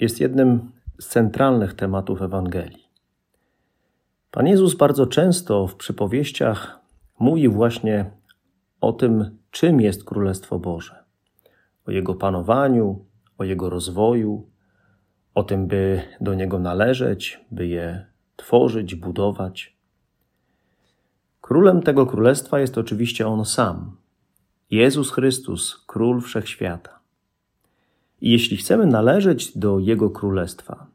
jest jednym z centralnych tematów Ewangelii. Pan Jezus bardzo często w przypowieściach mówi właśnie o tym, czym jest Królestwo Boże, o Jego panowaniu, o Jego rozwoju, o tym, by do Niego należeć, by je tworzyć, budować. Królem tego królestwa jest oczywiście On sam, Jezus Chrystus, Król Wszechświata. I jeśli chcemy należeć do Jego Królestwa,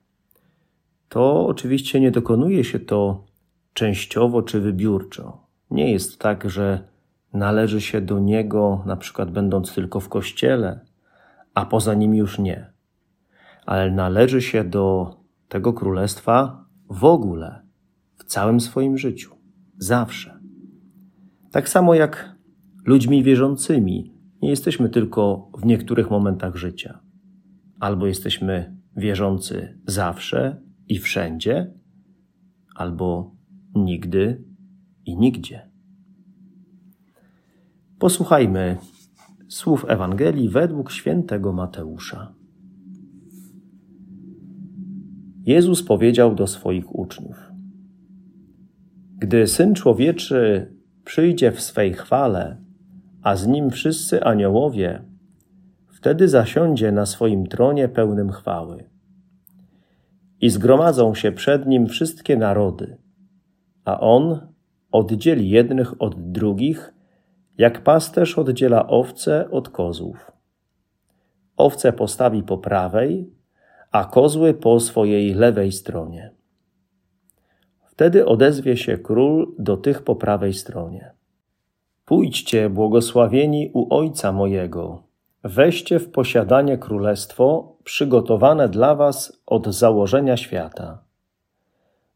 to oczywiście nie dokonuje się to częściowo czy wybiórczo. Nie jest tak, że należy się do Niego, na przykład będąc tylko w kościele, a poza nim już nie. Ale należy się do tego królestwa w ogóle, w całym swoim życiu, zawsze. Tak samo jak ludźmi wierzącymi, nie jesteśmy tylko w niektórych momentach życia. Albo jesteśmy wierzący zawsze i wszędzie, albo nigdy i nigdzie. Posłuchajmy słów Ewangelii według świętego Mateusza. Jezus powiedział do swoich uczniów: Gdy syn człowieczy przyjdzie w swej chwale, a z nim wszyscy aniołowie, Wtedy zasiądzie na swoim tronie pełnym chwały. I zgromadzą się przed nim wszystkie narody, a on oddzieli jednych od drugich, jak pasterz oddziela owce od kozłów. Owce postawi po prawej, a kozły po swojej lewej stronie. Wtedy odezwie się król do tych po prawej stronie. Pójdźcie, błogosławieni u Ojca mojego, Weźcie w posiadanie królestwo przygotowane dla was od założenia świata.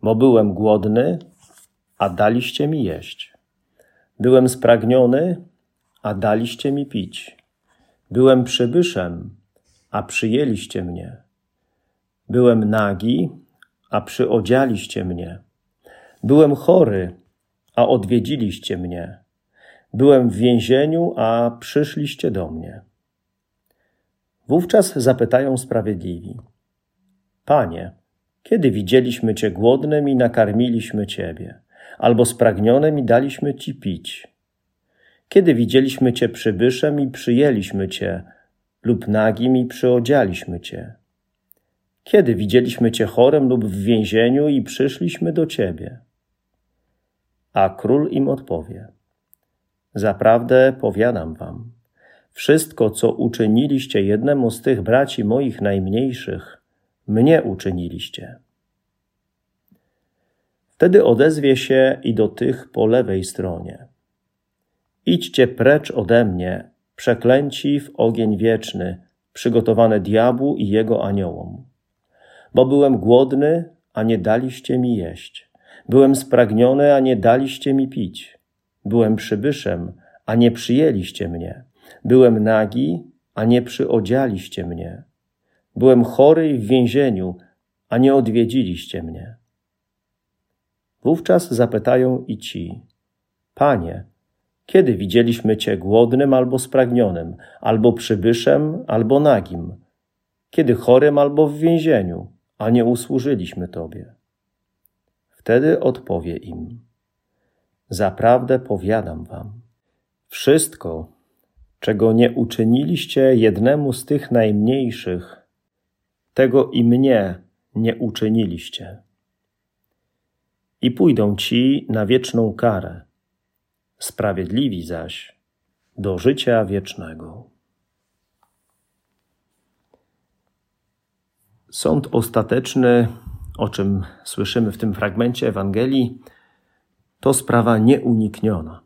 Bo byłem głodny, a daliście mi jeść. Byłem spragniony, a daliście mi pić. Byłem przybyszem, a przyjęliście mnie. Byłem nagi, a przyodzialiście mnie. Byłem chory, a odwiedziliście mnie. Byłem w więzieniu, a przyszliście do mnie. Wówczas zapytają sprawiedliwi: Panie, kiedy widzieliśmy Cię głodnym i nakarmiliśmy Ciebie, albo spragnionym i daliśmy Ci pić? Kiedy widzieliśmy Cię przybyszem i przyjęliśmy Cię, lub nagim i przyodzialiśmy Cię? Kiedy widzieliśmy Cię chorym lub w więzieniu i przyszliśmy do Ciebie? A król im odpowie: Zaprawdę powiadam Wam, wszystko, co uczyniliście jednemu z tych braci moich najmniejszych, mnie uczyniliście. Wtedy odezwie się i do tych po lewej stronie. Idźcie precz ode mnie, przeklęci w ogień wieczny, przygotowany diabłu i jego aniołom. Bo byłem głodny, a nie daliście mi jeść. Byłem spragniony, a nie daliście mi pić. Byłem przybyszem, a nie przyjęliście mnie. Byłem nagi, a nie przyodzialiście mnie. Byłem chory w więzieniu, a nie odwiedziliście mnie. Wówczas zapytają i ci, Panie, kiedy widzieliśmy Cię głodnym albo spragnionym, albo przybyszem, albo nagim? Kiedy chorym albo w więzieniu, a nie usłużyliśmy Tobie? Wtedy odpowie im, Zaprawdę powiadam Wam, wszystko, czego nie uczyniliście jednemu z tych najmniejszych, tego i mnie nie uczyniliście. I pójdą ci na wieczną karę, sprawiedliwi zaś do życia wiecznego. Sąd ostateczny, o czym słyszymy w tym fragmencie Ewangelii, to sprawa nieunikniona.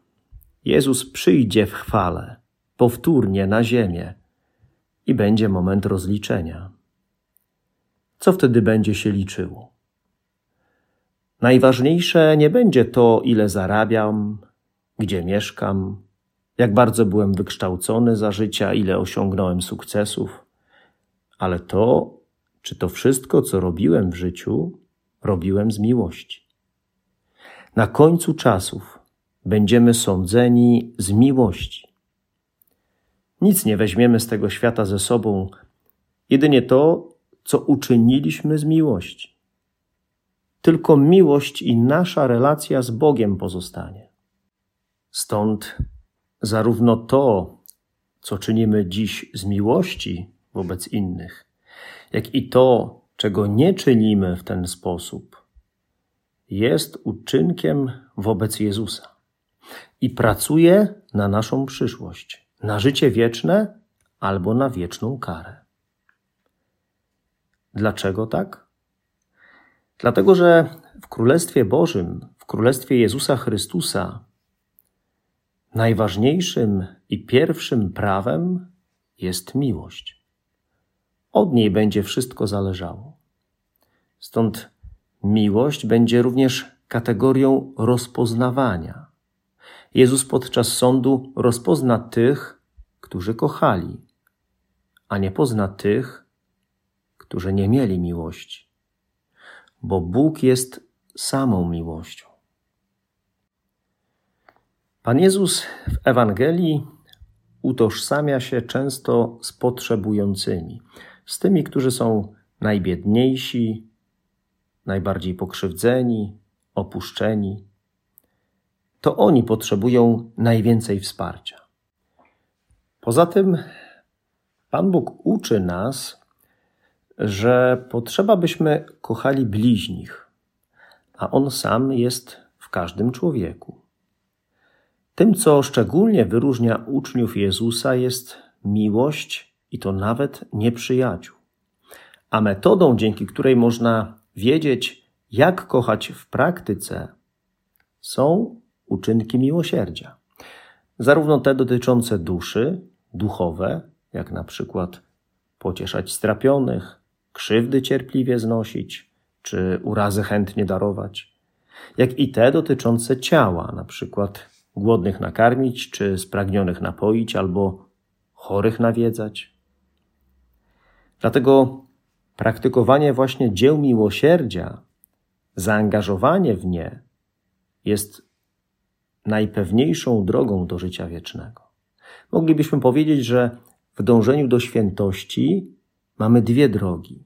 Jezus przyjdzie w chwale powtórnie na ziemię i będzie moment rozliczenia. co wtedy będzie się liczyło? Najważniejsze nie będzie to, ile zarabiam, gdzie mieszkam, jak bardzo byłem wykształcony za życia, ile osiągnąłem sukcesów, ale to, czy to wszystko, co robiłem w życiu, robiłem z miłości. Na końcu czasów będziemy sądzeni z miłości. Nic nie weźmiemy z tego świata ze sobą, jedynie to, co uczyniliśmy z miłości. Tylko miłość i nasza relacja z Bogiem pozostanie. Stąd zarówno to, co czynimy dziś z miłości wobec innych, jak i to, czego nie czynimy w ten sposób, jest uczynkiem wobec Jezusa i pracuje na naszą przyszłość, na życie wieczne albo na wieczną karę. Dlaczego tak? Dlatego, że w Królestwie Bożym, w Królestwie Jezusa Chrystusa, najważniejszym i pierwszym prawem jest miłość. Od niej będzie wszystko zależało. Stąd miłość będzie również kategorią rozpoznawania. Jezus podczas sądu rozpozna tych, którzy kochali, a nie pozna tych, którzy nie mieli miłości, bo Bóg jest samą miłością. Pan Jezus w Ewangelii utożsamia się często z potrzebującymi, z tymi, którzy są najbiedniejsi, najbardziej pokrzywdzeni, opuszczeni. To oni potrzebują najwięcej wsparcia. Poza tym, Pan Bóg uczy nas, że potrzeba byśmy kochali bliźnich, a On sam jest w każdym człowieku. Tym, co szczególnie wyróżnia uczniów Jezusa, jest miłość i to nawet nieprzyjaciół. A metodą, dzięki której można wiedzieć, jak kochać w praktyce, są uczynki miłosierdzia. Zarówno te dotyczące duszy, duchowe, jak na przykład pocieszać strapionych, krzywdy cierpliwie znosić, czy urazy chętnie darować, jak i te dotyczące ciała, na przykład głodnych nakarmić, czy spragnionych napoić, albo chorych nawiedzać. Dlatego praktykowanie właśnie dzieł miłosierdzia, zaangażowanie w nie jest najpewniejszą drogą do życia wiecznego. Moglibyśmy powiedzieć, że w dążeniu do świętości mamy dwie drogi.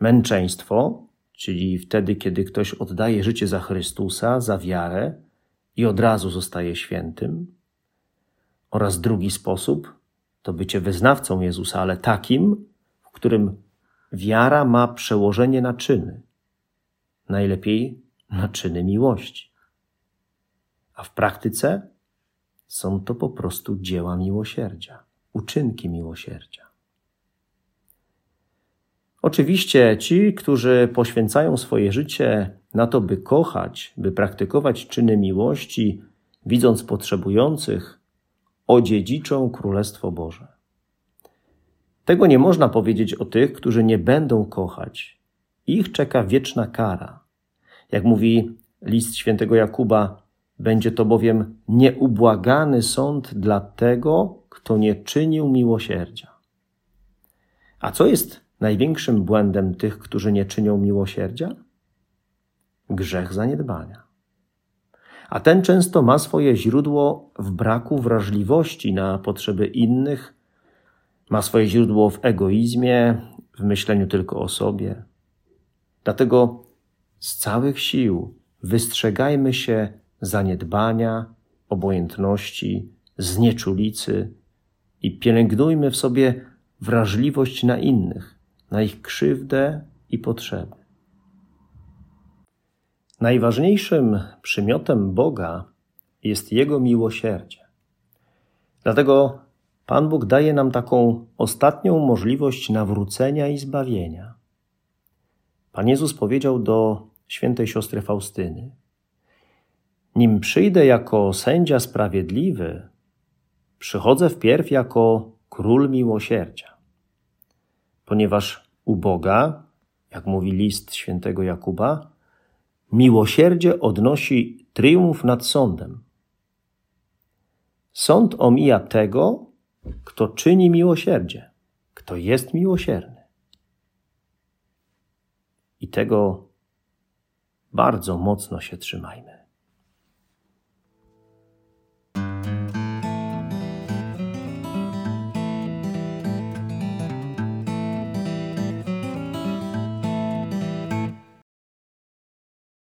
Męczeństwo, czyli wtedy, kiedy ktoś oddaje życie za Chrystusa, za wiarę i od razu zostaje świętym, oraz drugi sposób to bycie wyznawcą Jezusa, ale takim, w którym wiara ma przełożenie na czyny, najlepiej na czyny miłości. A w praktyce są to po prostu dzieła miłosierdzia, uczynki miłosierdzia. Oczywiście ci, którzy poświęcają swoje życie na to, by kochać, by praktykować czyny miłości, widząc potrzebujących, odziedziczą Królestwo Boże. Tego nie można powiedzieć o tych, którzy nie będą kochać. Ich czeka wieczna kara. Jak mówi list świętego Jakuba, będzie to bowiem nieubłagany sąd dla tego, kto nie czynił miłosierdzia. A co jest największym błędem tych, którzy nie czynią miłosierdzia? Grzech zaniedbania. A ten często ma swoje źródło w braku wrażliwości na potrzeby innych, ma swoje źródło w egoizmie, w myśleniu tylko o sobie. Dlatego z całych sił wystrzegajmy się zaniedbania, obojętności, znieczulicy i pielęgnujmy w sobie wrażliwość na innych, na ich krzywdę i potrzeby. Najważniejszym przymiotem Boga jest Jego miłosierdzie. Dlatego Pan Bóg daje nam taką ostatnią możliwość nawrócenia i zbawienia. Pan Jezus powiedział do świętej siostry Faustyny: Nim przyjdę jako sędzia sprawiedliwy, przychodzę wpierw jako król miłosierdzia. Ponieważ u Boga jak mówi list świętego Jakuba, miłosierdzie odnosi triumf nad sądem. Sąd omija tego, kto czyni miłosierdzie, kto jest miłosierny. I tego bardzo mocno się trzymajmy.